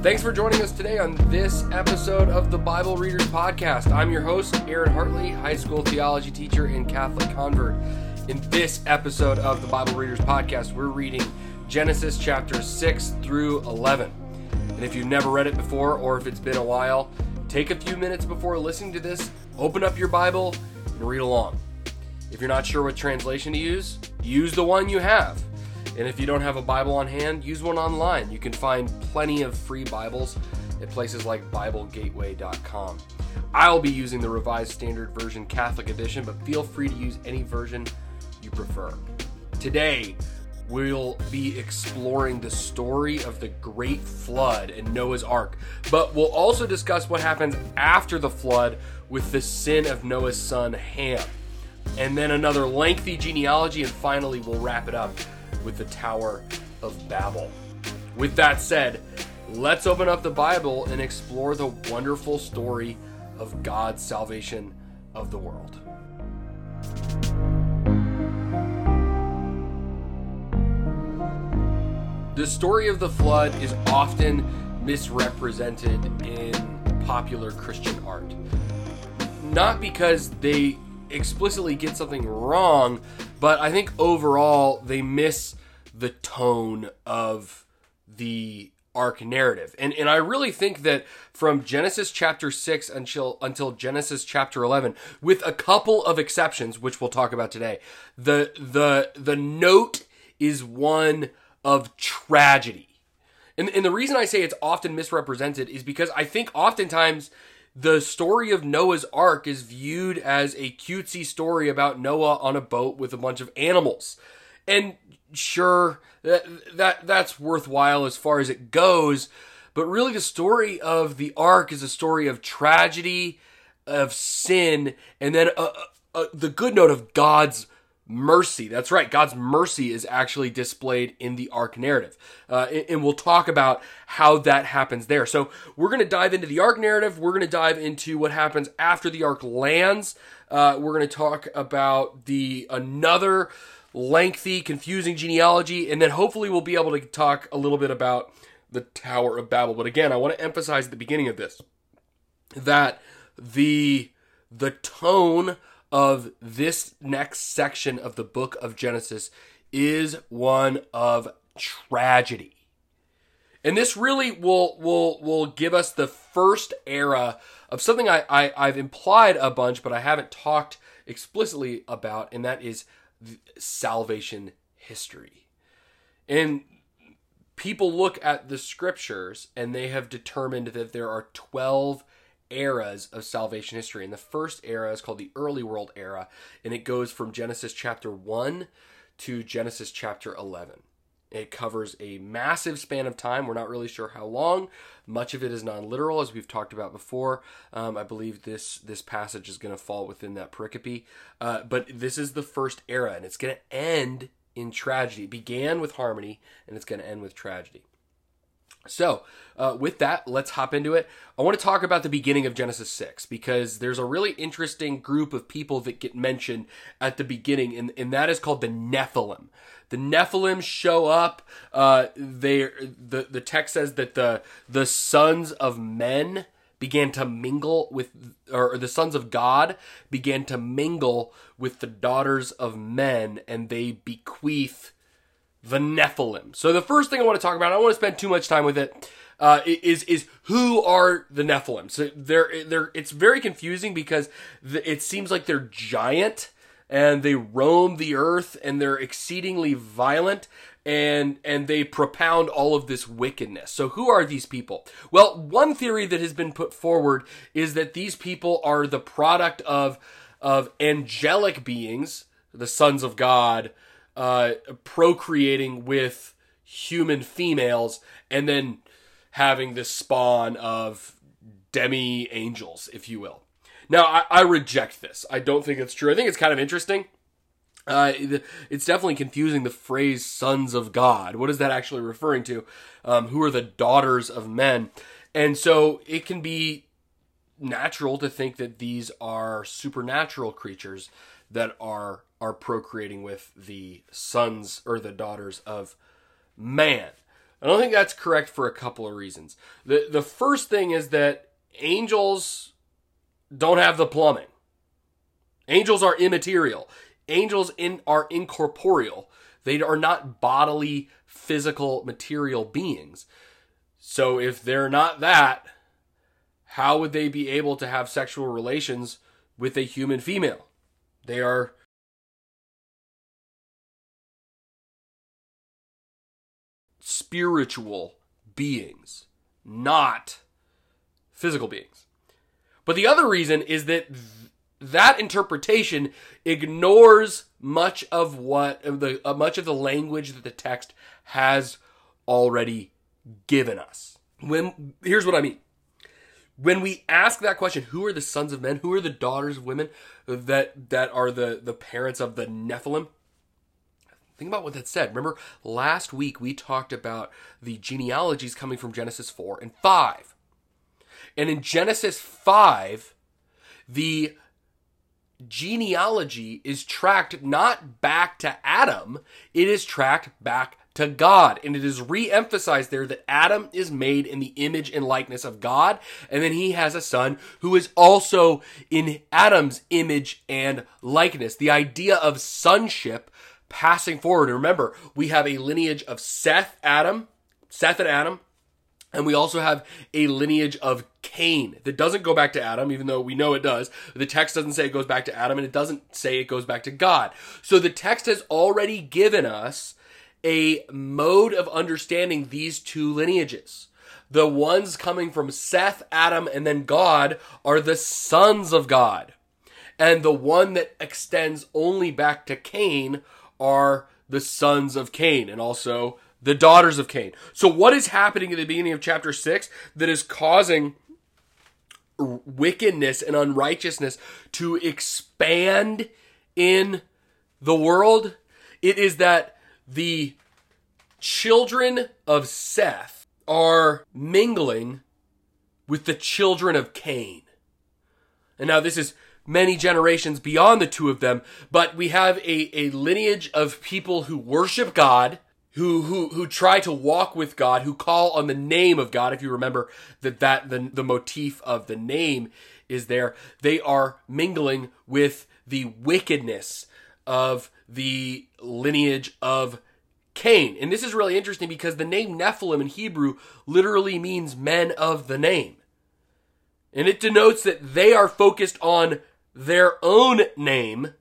Thanks for joining us today on this episode of the Bible Readers Podcast. I'm your host, Aaron Hartley, high school theology teacher and Catholic convert. In this episode of the Bible Readers Podcast, we're reading Genesis chapters 6 through 11. And if you've never read it before, or if it's been a while, take a few minutes before listening to this, open up your Bible, and read along. If you're not sure what translation to use, use the one you have. And if you don't have a Bible on hand, use one online. You can find plenty of free Bibles at places like BibleGateway.com. I'll be using the Revised Standard Version Catholic Edition, but feel free to use any version you prefer. Today, we'll be exploring the story of the Great Flood and Noah's Ark, but we'll also discuss what happens after the flood with the sin of Noah's son Ham. And then another lengthy genealogy, and finally, we'll wrap it up with the Tower of Babel. With that said, let's open up the Bible and explore the wonderful story of God's salvation of the world. The story of the flood is often misrepresented in popular Christian art. Not because they explicitly get something wrong, but I think overall they miss the tone of the ark narrative. And and I really think that from Genesis chapter 6 until until Genesis chapter 11 with a couple of exceptions which we'll talk about today, the the the note is one of tragedy. And and the reason I say it's often misrepresented is because I think oftentimes the story of Noah's Ark is viewed as a cutesy story about Noah on a boat with a bunch of animals. And sure, that, that that's worthwhile as far as it goes, but really the story of the ark is a story of tragedy, of sin, and then uh, uh, the good note of God's mercy. That's right. God's mercy is actually displayed in the ark narrative. Uh, and, and, we'll talk about how that happens there. So we're going to dive into the ark narrative. We're going to dive into what happens after the ark lands. Uh, we're going to talk about the another lengthy, confusing genealogy. And then hopefully we'll be able to talk a little bit about the Tower of Babel. But again, I want to emphasize at the beginning of this that the the tone of this next section of the book of Genesis is one of tragedy. And this really will will will give us the first era of something I, I I've implied a bunch, but I haven't talked explicitly about, and that is salvation history. And people look at the scriptures and they have determined that there are 12 eras of salvation history. And the first era is called the early world era, and it goes from Genesis chapter 1 to Genesis chapter 11. It covers a massive span of time. We're not really sure how long. Much of it is non-literal, as we've talked about before. Um, I believe this this passage is going to fall within that pericope. Uh, but this is the first era, and it's going to end in tragedy. It began with harmony, and it's going to end with tragedy. So, uh, with that, let's hop into it. I want to talk about the beginning of Genesis 6 because there's a really interesting group of people that get mentioned at the beginning, and, and that is called the Nephilim. The Nephilim show up. Uh, they the the text says that the the sons of men began to mingle with, or the sons of God began to mingle with the daughters of men, and they bequeath the Nephilim. So the first thing I want to talk about, I don't want to spend too much time with it, uh, is is who are the Nephilim? So they're they're it's very confusing because it seems like they're giant and they roam the earth and they're exceedingly violent and and they propound all of this wickedness. So who are these people? Well, one theory that has been put forward is that these people are the product of of angelic beings, the sons of God, uh, procreating with human females and then having this spawn of demi angels, if you will. Now, I, I, reject this. I don't think it's true. I think it's kind of interesting. Uh, it's definitely confusing the phrase sons of God. What is that actually referring to? Um, who are the daughters of men? And so it can be natural to think that these are supernatural creatures that are are procreating with the sons or the daughters of man. I don't think that's correct for a couple of reasons. The the first thing is that angels don't have the plumbing. Angels are immaterial. Angels in are incorporeal. They are not bodily, physical, material beings. So if they're not that, how would they be able to have sexual relations with a human female? They are spiritual beings, not physical beings. But the other reason is that th- that interpretation ignores much of what the uh, much of the language that the text has already given us. When here's what I mean. When we ask that question, who are the sons of men? Who are the daughters of women that that are the the parents of the Nephilim? Think about what that said. Remember last week we talked about the genealogies coming from Genesis 4 and 5. And in Genesis 5, the genealogy is tracked not back to Adam, it is tracked back to God. And it is re emphasized there that Adam is made in the image and likeness of God. And then he has a son who is also in Adam's image and likeness. The idea of sonship passing forward. And remember, we have a lineage of Seth, Adam, Seth and Adam, and we also have a lineage of Cain that doesn't go back to Adam, even though we know it does. The text doesn't say it goes back to Adam, and it doesn't say it goes back to God. So the text has already given us a mode of understanding these two lineages. The ones coming from Seth, Adam, and then God are the sons of God. And the one that extends only back to Cain are the sons of Cain and also the daughters of Cain. So, what is happening at the beginning of chapter 6 that is causing wickedness and unrighteousness to expand in the world? It is that the children of Seth are mingling with the children of Cain. And now, this is many generations beyond the two of them, but we have a, a lineage of people who worship God, who, who, who try to walk with God, who call on the name of God. If you remember that, that the, the motif of the name is there, they are mingling with the wickedness of the lineage of Cain. And this is really interesting because the name Nephilim in Hebrew literally means men of the name. And it denotes that they are focused on their own name,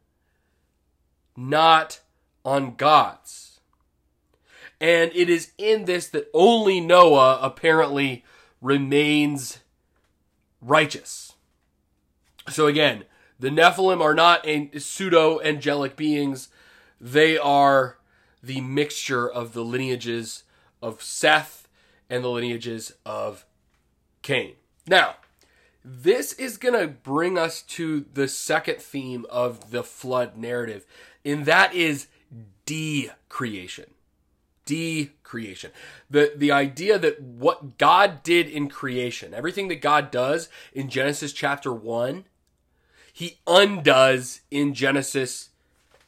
not on God's. And it is in this that only Noah apparently remains righteous. So again, the Nephilim are not pseudo angelic beings, they are the mixture of the lineages of Seth and the lineages of Cain. Now, this is going to bring us to the second theme of the flood narrative, and that is decreation. Decreation. The, the idea that what God did in creation, everything that God does in Genesis chapter 1, he undoes in Genesis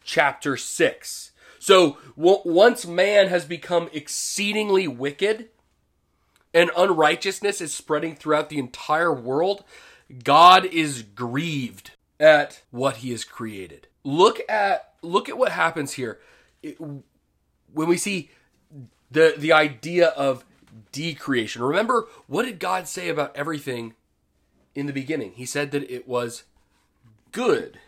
chapter 6. So w- once man has become exceedingly wicked, and unrighteousness is spreading throughout the entire world, God is grieved at what he has created. Look at look at what happens here. It, when we see the the idea of decreation. Remember what did God say about everything in the beginning? He said that it was good.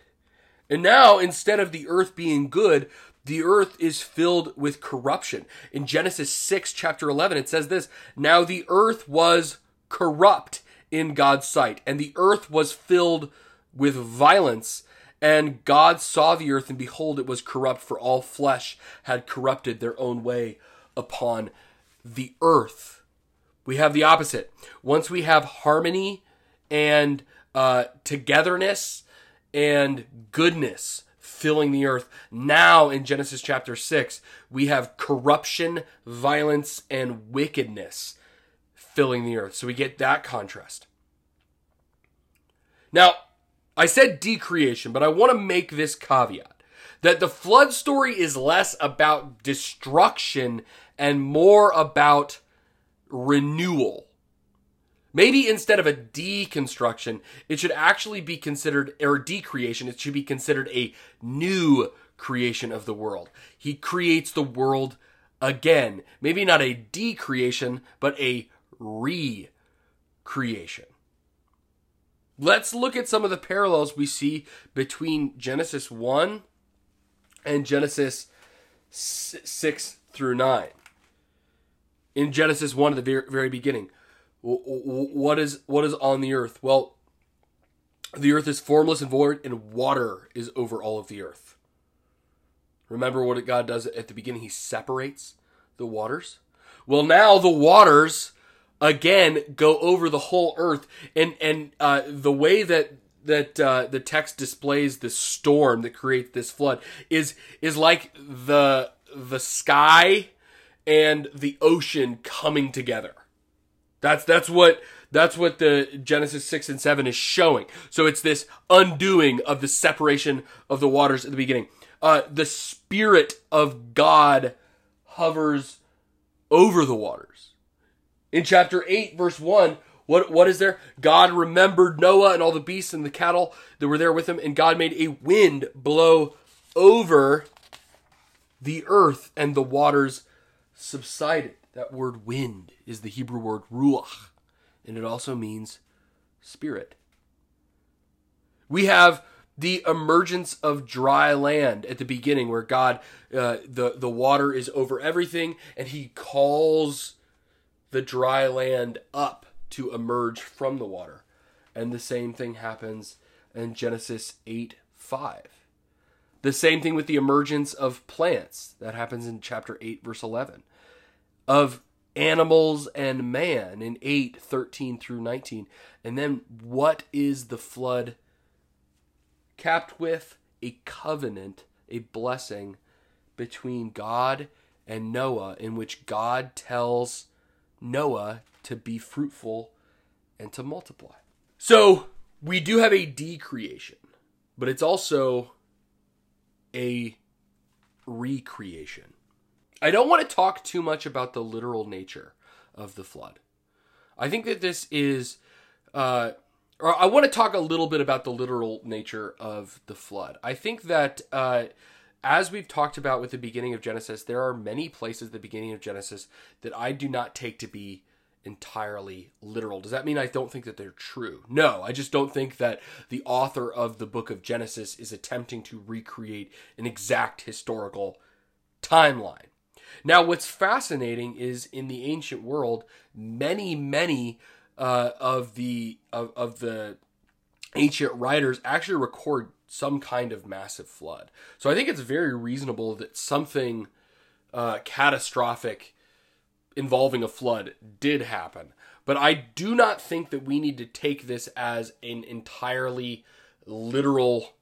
And now instead of the earth being good, the earth is filled with corruption. In Genesis 6, chapter 11, it says this Now the earth was corrupt in God's sight, and the earth was filled with violence. And God saw the earth, and behold, it was corrupt, for all flesh had corrupted their own way upon the earth. We have the opposite. Once we have harmony and uh, togetherness and goodness, filling the earth. Now, in Genesis chapter 6, we have corruption, violence, and wickedness filling the earth. So we get that contrast. Now, I said decreation, but I want to make this caveat That the flood story is less about destruction and more about renewal. Maybe instead of a deconstruction, it should actually be considered, or decreation, it should be considered a new creation of the world. He creates the world again. Maybe not a decreation, but a recreation. Let's look at some of the parallels we see between Genesis 1 and Genesis 6 through 9. In Genesis 1 at the very beginning, what is what is on the earth? Well, the earth is formless and void, and water is over all of the earth. Remember what God does at the beginning? He separates the waters. Well, now the waters again go over the whole earth, and and uh, the way that that uh, the text displays this storm that creates this flood is is like the the sky and the ocean coming together. That's that's what that's what the Genesis 6 and 7 is showing. So it's this undoing of the separation of the waters at the beginning. Uh, the spirit of God hovers over the waters. In chapter 8 verse 1, what what is there? God remembered Noah and all the beasts and the cattle that were there with him and God made a wind blow over the earth and the waters subsided. That word wind is the Hebrew word ruach, and it also means spirit. We have the emergence of dry land at the beginning, where God, uh, the the water is over everything, and He calls the dry land up to emerge from the water, and the same thing happens in Genesis eight five. The same thing with the emergence of plants that happens in chapter eight verse eleven of animals and man in 8 13 through 19 and then what is the flood capped with? A covenant a blessing between god and noah in which god tells noah to be fruitful and to multiply. So we do have a decreation but it's also a recreation I don't want to talk too much about the literal nature of the flood. I think that this is, uh, or I want to talk a little bit about the literal nature of the flood. I think that, uh, as we've talked about with the beginning of Genesis, there are many places at the beginning of Genesis that I do not take to be entirely literal. Does that mean I don't think that they're true? No, I just don't think that the author of the book of Genesis is attempting to recreate an exact historical timeline. Now, what's fascinating is in the ancient world, many, many uh, of the of, of the ancient writers actually record some kind of massive flood. So I think it's very reasonable that something uh, catastrophic involving a flood did happen. But I do not think that we need to take this as an entirely literal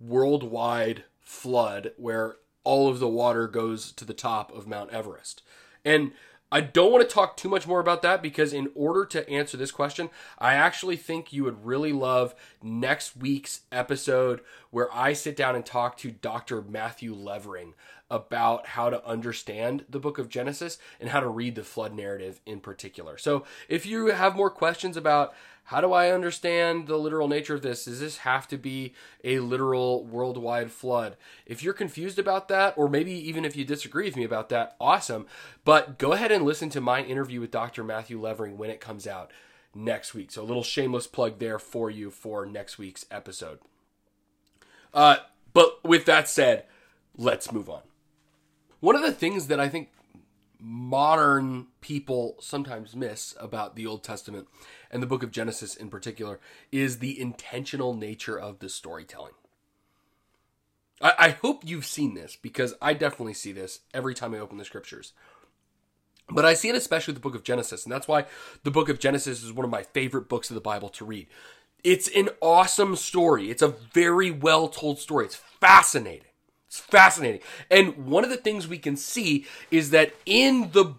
worldwide flood where all of the water goes to the top of Mount Everest. And I don't want to talk too much more about that because, in order to answer this question, I actually think you would really love next week's episode where I sit down and talk to Dr. Matthew Levering about how to understand the book of Genesis and how to read the flood narrative in particular. So, if you have more questions about how do I understand the literal nature of this? Does this have to be a literal worldwide flood? If you're confused about that, or maybe even if you disagree with me about that, awesome. But go ahead and listen to my interview with Dr. Matthew Levering when it comes out next week. So a little shameless plug there for you for next week's episode. Uh, but with that said, let's move on. One of the things that I think modern people sometimes miss about the Old Testament and the book of Genesis in particular is the intentional nature of the storytelling. I, I hope you've seen this because I definitely see this every time I open the scriptures. But I see it especially with the book of Genesis, and that's why the book of Genesis is one of my favorite books of the Bible to read. It's an awesome story. It's a very well told story. It's fascinating. It's fascinating. And one of the things we can see is that in the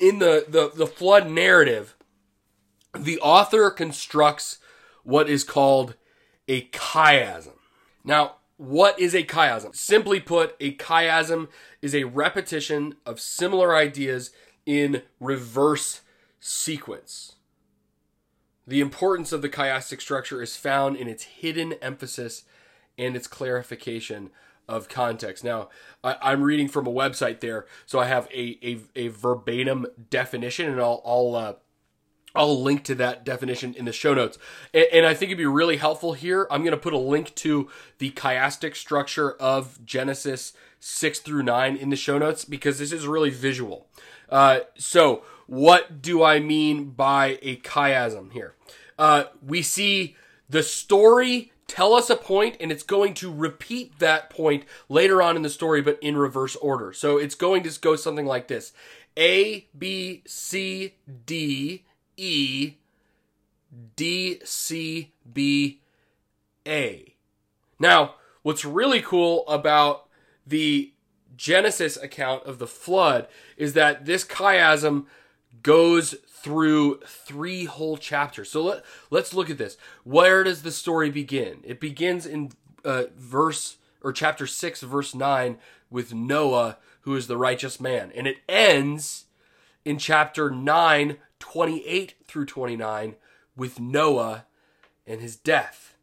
in the, the, the flood narrative, the author constructs what is called a chiasm. Now, what is a chiasm? Simply put, a chiasm is a repetition of similar ideas in reverse sequence. The importance of the chiastic structure is found in its hidden emphasis and its clarification of context. Now, I, am reading from a website there, so I have a, a, a verbatim definition, and I'll, I'll uh, I'll link to that definition in the show notes. And, and I think it'd be really helpful here. I'm going to put a link to the chiastic structure of Genesis 6 through 9 in the show notes because this is really visual. Uh, so, what do I mean by a chiasm here? Uh, we see the story tell us a point and it's going to repeat that point later on in the story, but in reverse order. So, it's going to go something like this A, B, C, D, E D C B A. Now, what's really cool about the Genesis account of the flood is that this chiasm goes through three whole chapters. So let, let's look at this. Where does the story begin? It begins in uh, verse or chapter 6 verse 9 with Noah who is the righteous man and it ends in chapter 9 28 through 29 with Noah and his death.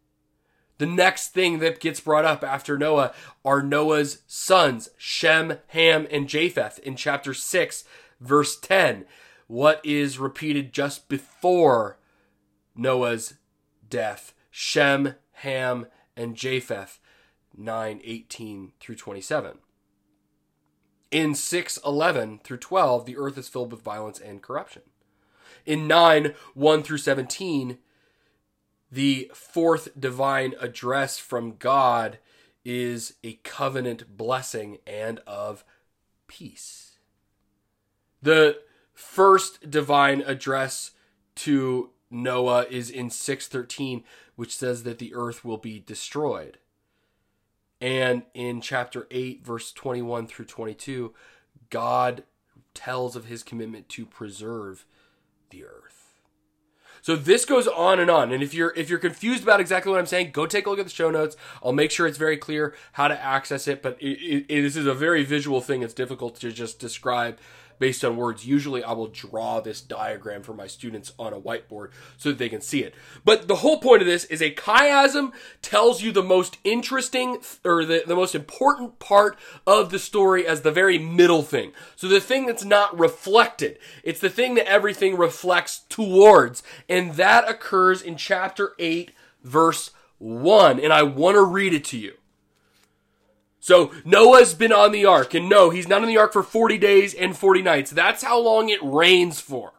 The next thing that gets brought up after Noah are Noah's sons, Shem, Ham, and Japheth in chapter 6, verse 10. What is repeated just before Noah's death? Shem, Ham, and Japheth, 9, 18 through 27. In 6, 11 through 12, the earth is filled with violence and corruption. In 9, 1 through 17, the fourth divine address from God is a covenant blessing and of peace. The first divine address to Noah is in 613 which says that the earth will be destroyed. And in chapter 8 verse 21 through 22 God tells of his commitment to preserve the earth. So this goes on and on. And if you're if you're confused about exactly what I'm saying, go take a look at the show notes. I'll make sure it's very clear how to access it. But it, it, it, this is a very visual thing. It's difficult to just describe based on words. Usually I will draw this diagram for my students on a whiteboard so that they can see it. But the whole point of this is a chiasm tells you the most interesting or the, the most important part of the story as the very middle thing. So the thing that's not reflected. It's the thing that everything reflects towards. And that occurs in chapter 8 verse 1. And I want to read it to you. So Noah's been on the ark, and no, he's not on the ark for 40 days and 40 nights. That's how long it rains for.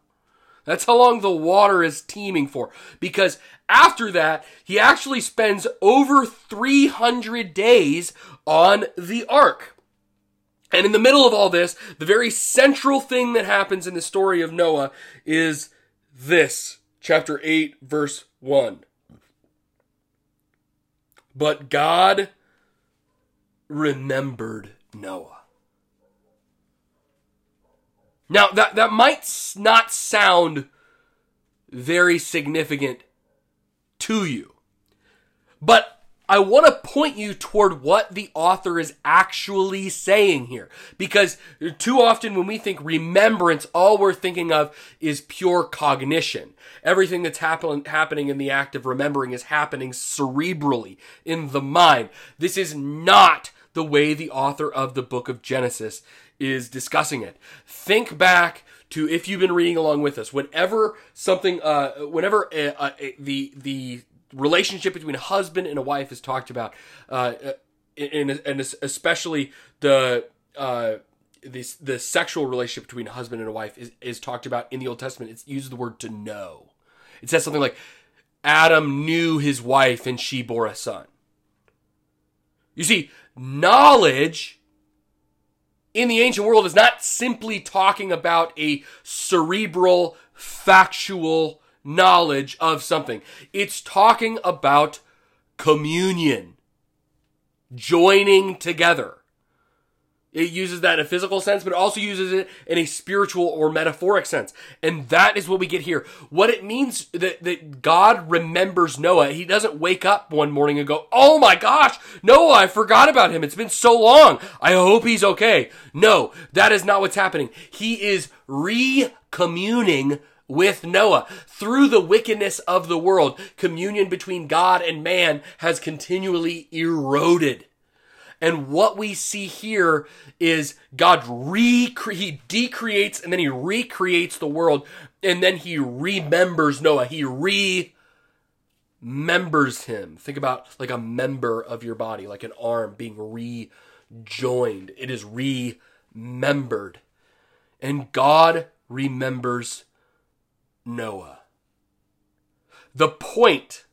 That's how long the water is teeming for. Because after that, he actually spends over 300 days on the ark. And in the middle of all this, the very central thing that happens in the story of Noah is this chapter 8, verse 1. But God remembered Noah. Now, that, that might not sound very significant to you, but I want to point you toward what the author is actually saying here. Because too often when we think remembrance, all we're thinking of is pure cognition. Everything that's happen- happening in the act of remembering is happening cerebrally in the mind. This is not the way the author of the book of Genesis is discussing it. Think back to if you've been reading along with us. Whenever something, uh, whenever a, a, a, the the relationship between a husband and a wife is talked about, uh, and, and especially the uh, this the sexual relationship between a husband and a wife is, is talked about in the Old Testament. It uses the word to know. It says something like, Adam knew his wife and she bore a son. You see, knowledge in the ancient world is not simply talking about a cerebral, factual knowledge of something. It's talking about communion, joining together. It uses that in a physical sense, but it also uses it in a spiritual or metaphoric sense. And that is what we get here. What it means that, that God remembers Noah. He doesn't wake up one morning and go, Oh my gosh, Noah, I forgot about him. It's been so long. I hope he's okay. No, that is not what's happening. He is re-communing with Noah. Through the wickedness of the world, communion between God and man has continually eroded. And what we see here is God recre- he decreates and then he recreates the world and then he remembers Noah. He remembers him. Think about like a member of your body, like an arm being rejoined. It is remembered. And God remembers Noah. The point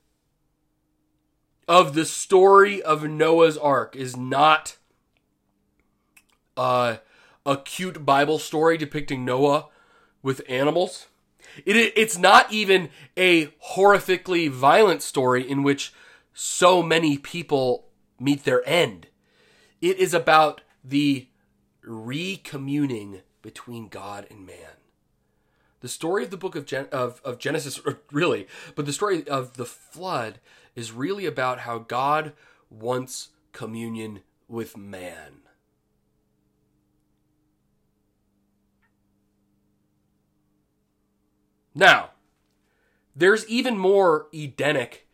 of the story of Noah's Ark is not uh, a cute Bible story depicting Noah with animals. It, it's not even a horrifically violent story in which so many people meet their end. It is about the recommuning between God and man. The story of the book of, Gen- of, of Genesis, really, but the story of the flood is really about how God wants communion with man. Now, there's even more Edenic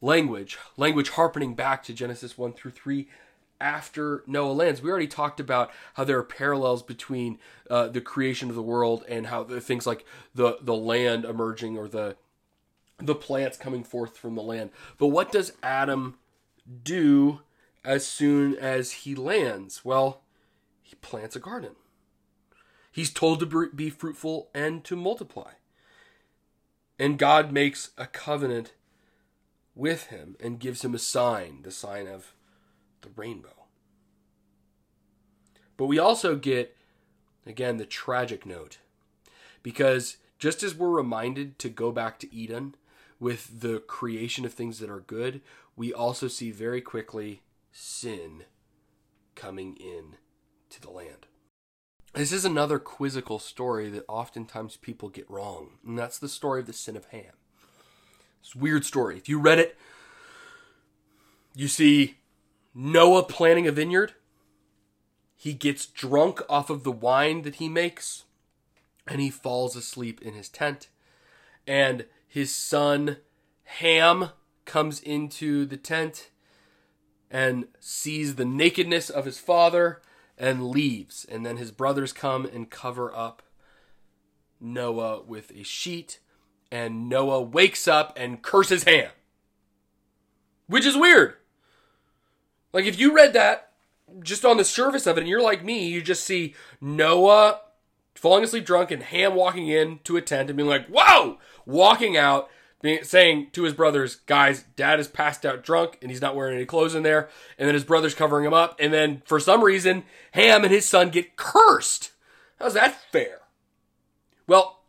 language, language harpening back to Genesis 1 through 3 after Noah lands. We already talked about how there are parallels between uh, the creation of the world and how the things like the the land emerging or the the plants coming forth from the land. But what does Adam do as soon as he lands? Well, he plants a garden. He's told to be fruitful and to multiply. And God makes a covenant with him and gives him a sign, the sign of the rainbow. But we also get, again, the tragic note. Because just as we're reminded to go back to Eden with the creation of things that are good, we also see very quickly sin coming in to the land. This is another quizzical story that oftentimes people get wrong, and that's the story of the sin of Ham. It's a weird story. If you read it, you see Noah planting a vineyard. He gets drunk off of the wine that he makes, and he falls asleep in his tent. And his son Ham comes into the tent and sees the nakedness of his father and leaves. And then his brothers come and cover up Noah with a sheet. And Noah wakes up and curses Ham. Which is weird. Like, if you read that just on the surface of it and you're like me, you just see Noah falling asleep drunk and Ham walking in to a tent and being like, whoa, walking out, being, saying to his brothers, guys, dad is passed out drunk and he's not wearing any clothes in there. And then his brother's covering him up. And then for some reason, Ham and his son get cursed. How's that fair? Well,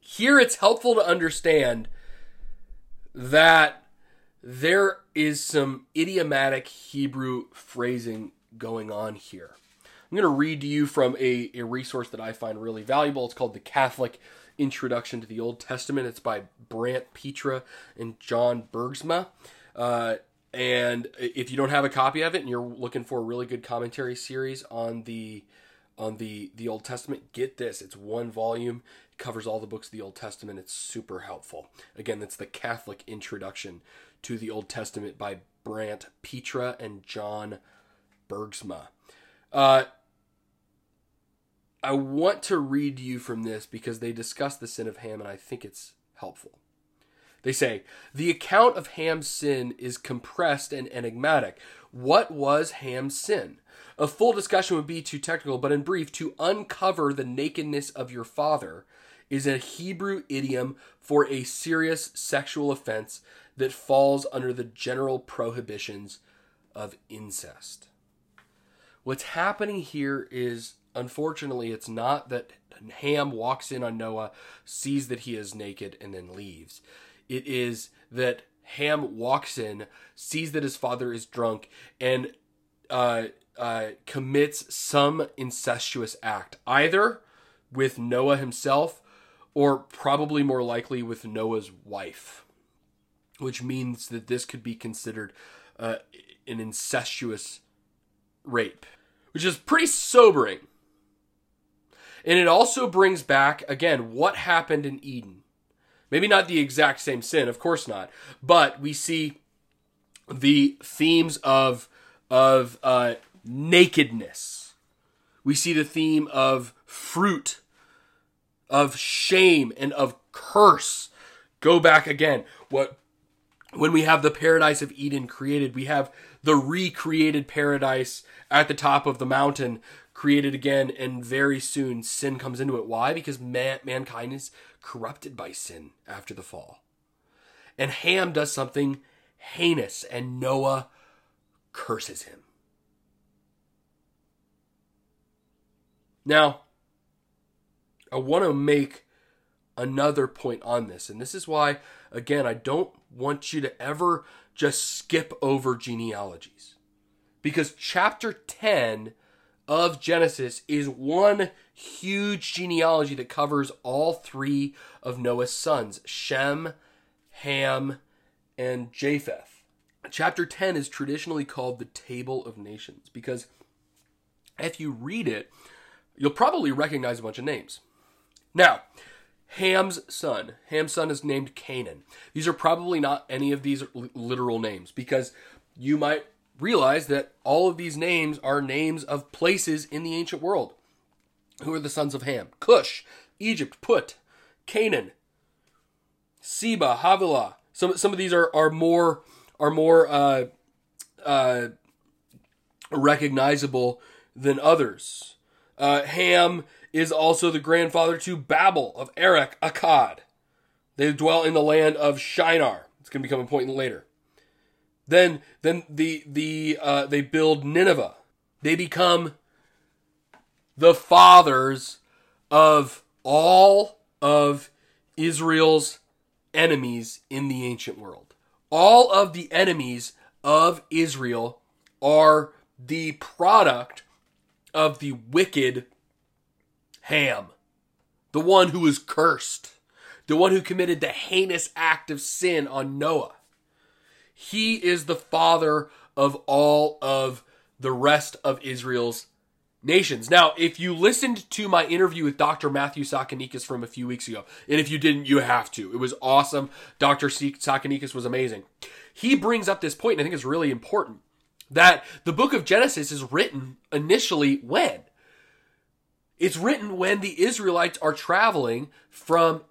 here it's helpful to understand that there is some idiomatic Hebrew phrasing going on here. I'm going to read to you from a, a resource that I find really valuable. It's called the Catholic Introduction to the Old Testament. It's by Brant Pitre and John Bergsma. Uh, and if you don't have a copy of it and you're looking for a really good commentary series on the on the the Old Testament, get this. It's one volume. It covers all the books of the Old Testament. It's super helpful. Again, that's the Catholic Introduction to the Old Testament by Brant Pitre and John Bergsma. Uh, I want to read you from this because they discuss the sin of Ham and I think it's helpful. They say, the account of Ham's sin is compressed and enigmatic. What was Ham's sin? A full discussion would be too technical, but in brief, to uncover the nakedness of your father is a Hebrew idiom for a serious sexual offense that falls under the general prohibitions of incest. What's happening here is Unfortunately, it's not that Ham walks in on Noah, sees that he is naked, and then leaves. It is that Ham walks in, sees that his father is drunk, and uh, uh, commits some incestuous act, either with Noah himself or probably more likely with Noah's wife, which means that this could be considered uh, an incestuous rape, which is pretty sobering. And it also brings back, again, what happened in Eden. Maybe not the exact same sin, of course not, but we see the themes of of uh, nakedness. We see the theme of fruit, of shame, and of curse. Go back again. What when we have the paradise of Eden created, we have the recreated paradise at the top of the mountain created again, and very soon sin comes into it. Why? Because man- mankind is corrupted by sin after the fall. And Ham does something heinous, and Noah curses him. Now, I want to make another point on this, and this is why, again, I don't want you to ever just skip over genealogies. Because chapter 10 of Genesis is one huge genealogy that covers all three of Noah's sons Shem, Ham, and Japheth. Chapter 10 is traditionally called the Table of Nations because if you read it, you'll probably recognize a bunch of names. Now, Ham's son. Ham's son is named Canaan. These are probably not any of these literal names because you might realize that all of these names are names of places in the ancient world. Who are the sons of Ham? Cush, Egypt, Put, Canaan, Seba, Havilah. Some some of these are are more are more uh, uh, recognizable than others. Uh, Ham is also the grandfather to Babel of Erech, Akkad. They dwell in the land of Shinar. It's going to become important later. Then, then the the uh, they build Nineveh. They become the fathers of all of Israel's enemies in the ancient world. All of the enemies of Israel are the product of the wicked Ham, the one who was cursed, the one who committed the heinous act of sin on Noah. He is the father of all of the rest of Israel's nations. Now, if you listened to my interview with Dr. Matthew Tsakanikas from a few weeks ago, and if you didn't, you have to. It was awesome. Dr. Tsakanikas was amazing. He brings up this point, and I think it's really important, that the book of Genesis is written initially when? It's written when the Israelites are traveling from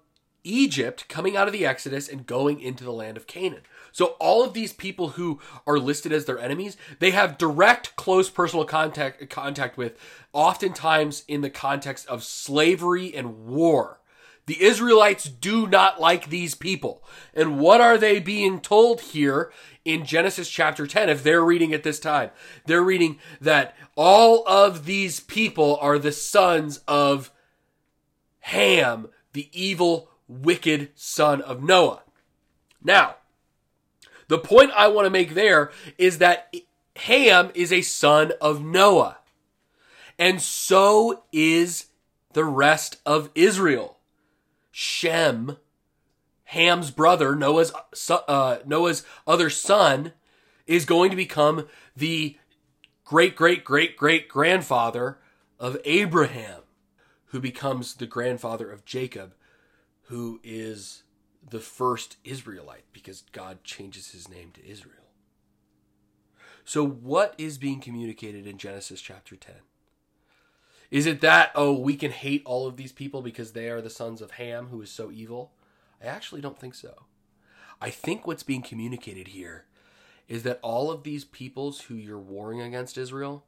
Egypt, coming out of the Exodus and going into the land of Canaan. So all of these people who are listed as their enemies, they have direct, close personal contact contact with, oftentimes in the context of slavery and war. The Israelites do not like these people. And what are they being told here in Genesis chapter 10 if they're reading at this time? They're reading that all of these people are the sons of Ham, the evil, wicked son of Noah. Now, the point I want to make there is that Ham is a son of Noah. And so is the rest of Israel. Shem, Ham's brother, Noah's uh, Noah's other son, is going to become the great great great great grandfather of Abraham, who becomes the grandfather of Jacob, who is the first Israelite because God changes his name to Israel. So, what is being communicated in Genesis chapter 10? Is it that, oh, we can hate all of these people because they are the sons of Ham, who is so evil? I actually don't think so. I think what's being communicated here is that all of these peoples who you're warring against Israel,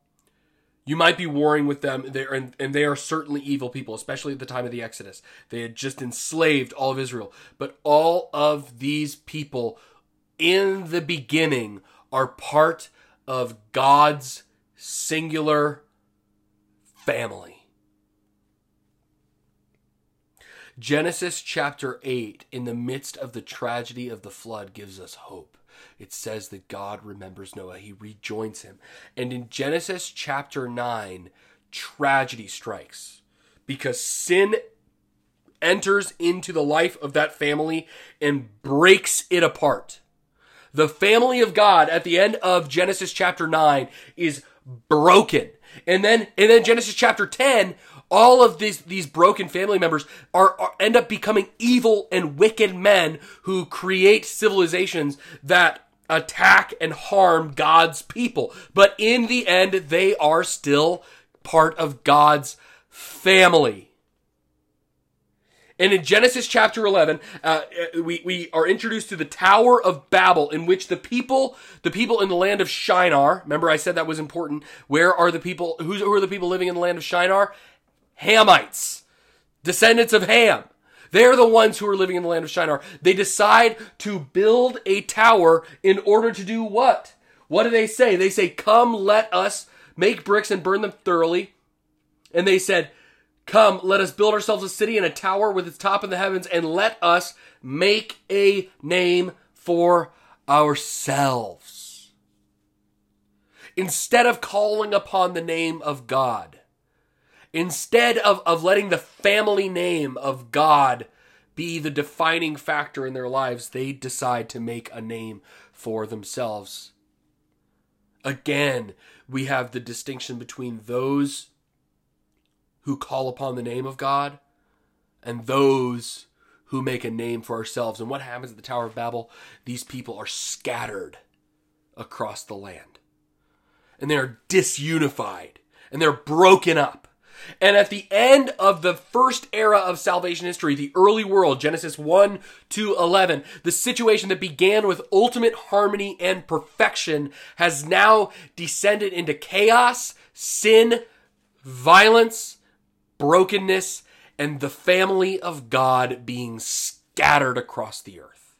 you might be warring with them, and, and they are certainly evil people, especially at the time of the Exodus. They had just enslaved all of Israel. But all of these people in the beginning are part of God's singular family. Genesis chapter 8, in the midst of the tragedy of the flood, gives us hope it says that God remembers Noah. He rejoins him. And in Genesis chapter 9, tragedy strikes because sin enters into the life of that family and breaks it apart. The family of God at the end of Genesis chapter 9 is broken. And then and then Genesis chapter 10 all of these these broken family members are, are, end up becoming evil and wicked men who create civilizations that attack and harm God's people. But in the end they are still part of God's family. And in Genesis chapter 11, uh, we, we are introduced to the Tower of Babel, in which the people, the people in the land of Shinar, remember I said that was important. Where are the people, who's, who are the people living in the land of Shinar? Hamites, descendants of Ham. They're the ones who are living in the land of Shinar. They decide to build a tower in order to do what? What do they say? They say, Come, let us make bricks and burn them thoroughly. And they said, Come, let us build ourselves a city and a tower with its top in the heavens, and let us make a name for ourselves. Instead of calling upon the name of God, instead of, of letting the family name of God be the defining factor in their lives, they decide to make a name for themselves. Again, we have the distinction between those who call upon the name of God and those who make a name for ourselves. And what happens at the Tower of Babel? These people are scattered across the land. And they are disunified and they're broken up. And at the end of the first era of salvation history, the early world, Genesis 1 to 11, the situation that began with ultimate harmony and perfection has now descended into chaos, sin, violence, brokenness, and the family of God being scattered across the earth.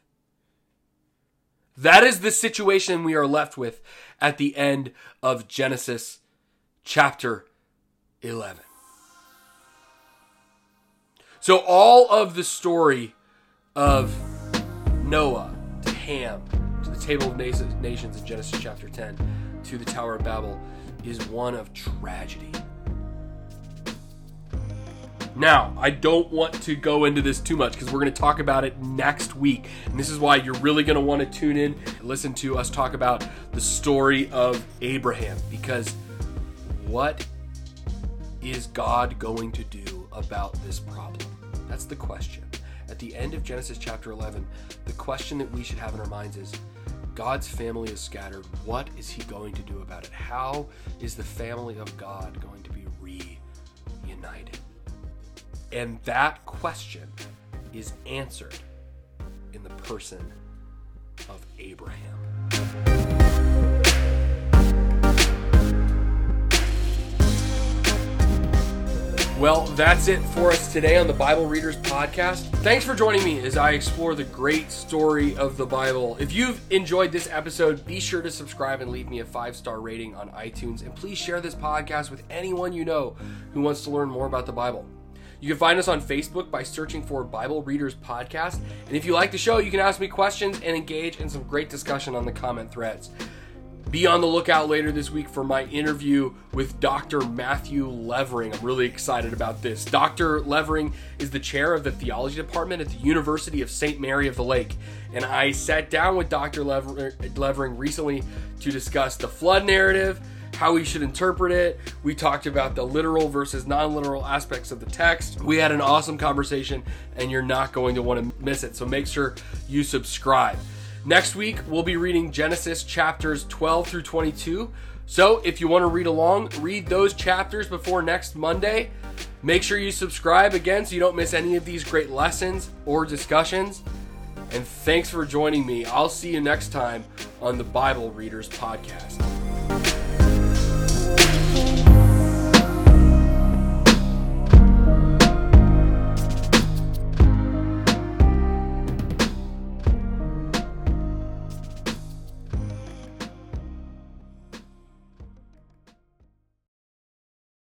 That is the situation we are left with at the end of Genesis chapter 11. So, all of the story of Noah to Ham to the table of nations in Genesis chapter 10 to the Tower of Babel is one of tragedy. Now, I don't want to go into this too much because we're going to talk about it next week. And this is why you're really going to want to tune in and listen to us talk about the story of Abraham. Because what is God going to do about this problem? That's the question. At the end of Genesis chapter 11, the question that we should have in our minds is God's family is scattered. What is he going to do about it? How is the family of God going to be reunited? And that question is answered in the person of Abraham. Well, that's it for us today on the Bible Readers Podcast. Thanks for joining me as I explore the great story of the Bible. If you've enjoyed this episode, be sure to subscribe and leave me a five star rating on iTunes. And please share this podcast with anyone you know who wants to learn more about the Bible. You can find us on Facebook by searching for Bible Readers Podcast. And if you like the show, you can ask me questions and engage in some great discussion on the comment threads. Be on the lookout later this week for my interview with Dr. Matthew Levering. I'm really excited about this. Dr. Levering is the chair of the theology department at the University of St. Mary of the Lake. And I sat down with Dr. Levering recently to discuss the flood narrative how we should interpret it. We talked about the literal versus non literal aspects of the text. We had an awesome conversation, and you're not going to want to miss it. So make sure you subscribe. Next week, we'll be reading Genesis chapters 12 through 22. So if you want to read along, read those chapters before next Monday. Make sure you subscribe again so you don't miss any of these great lessons or discussions. And thanks for joining me. I'll see you next time on the Bible Readers Podcast.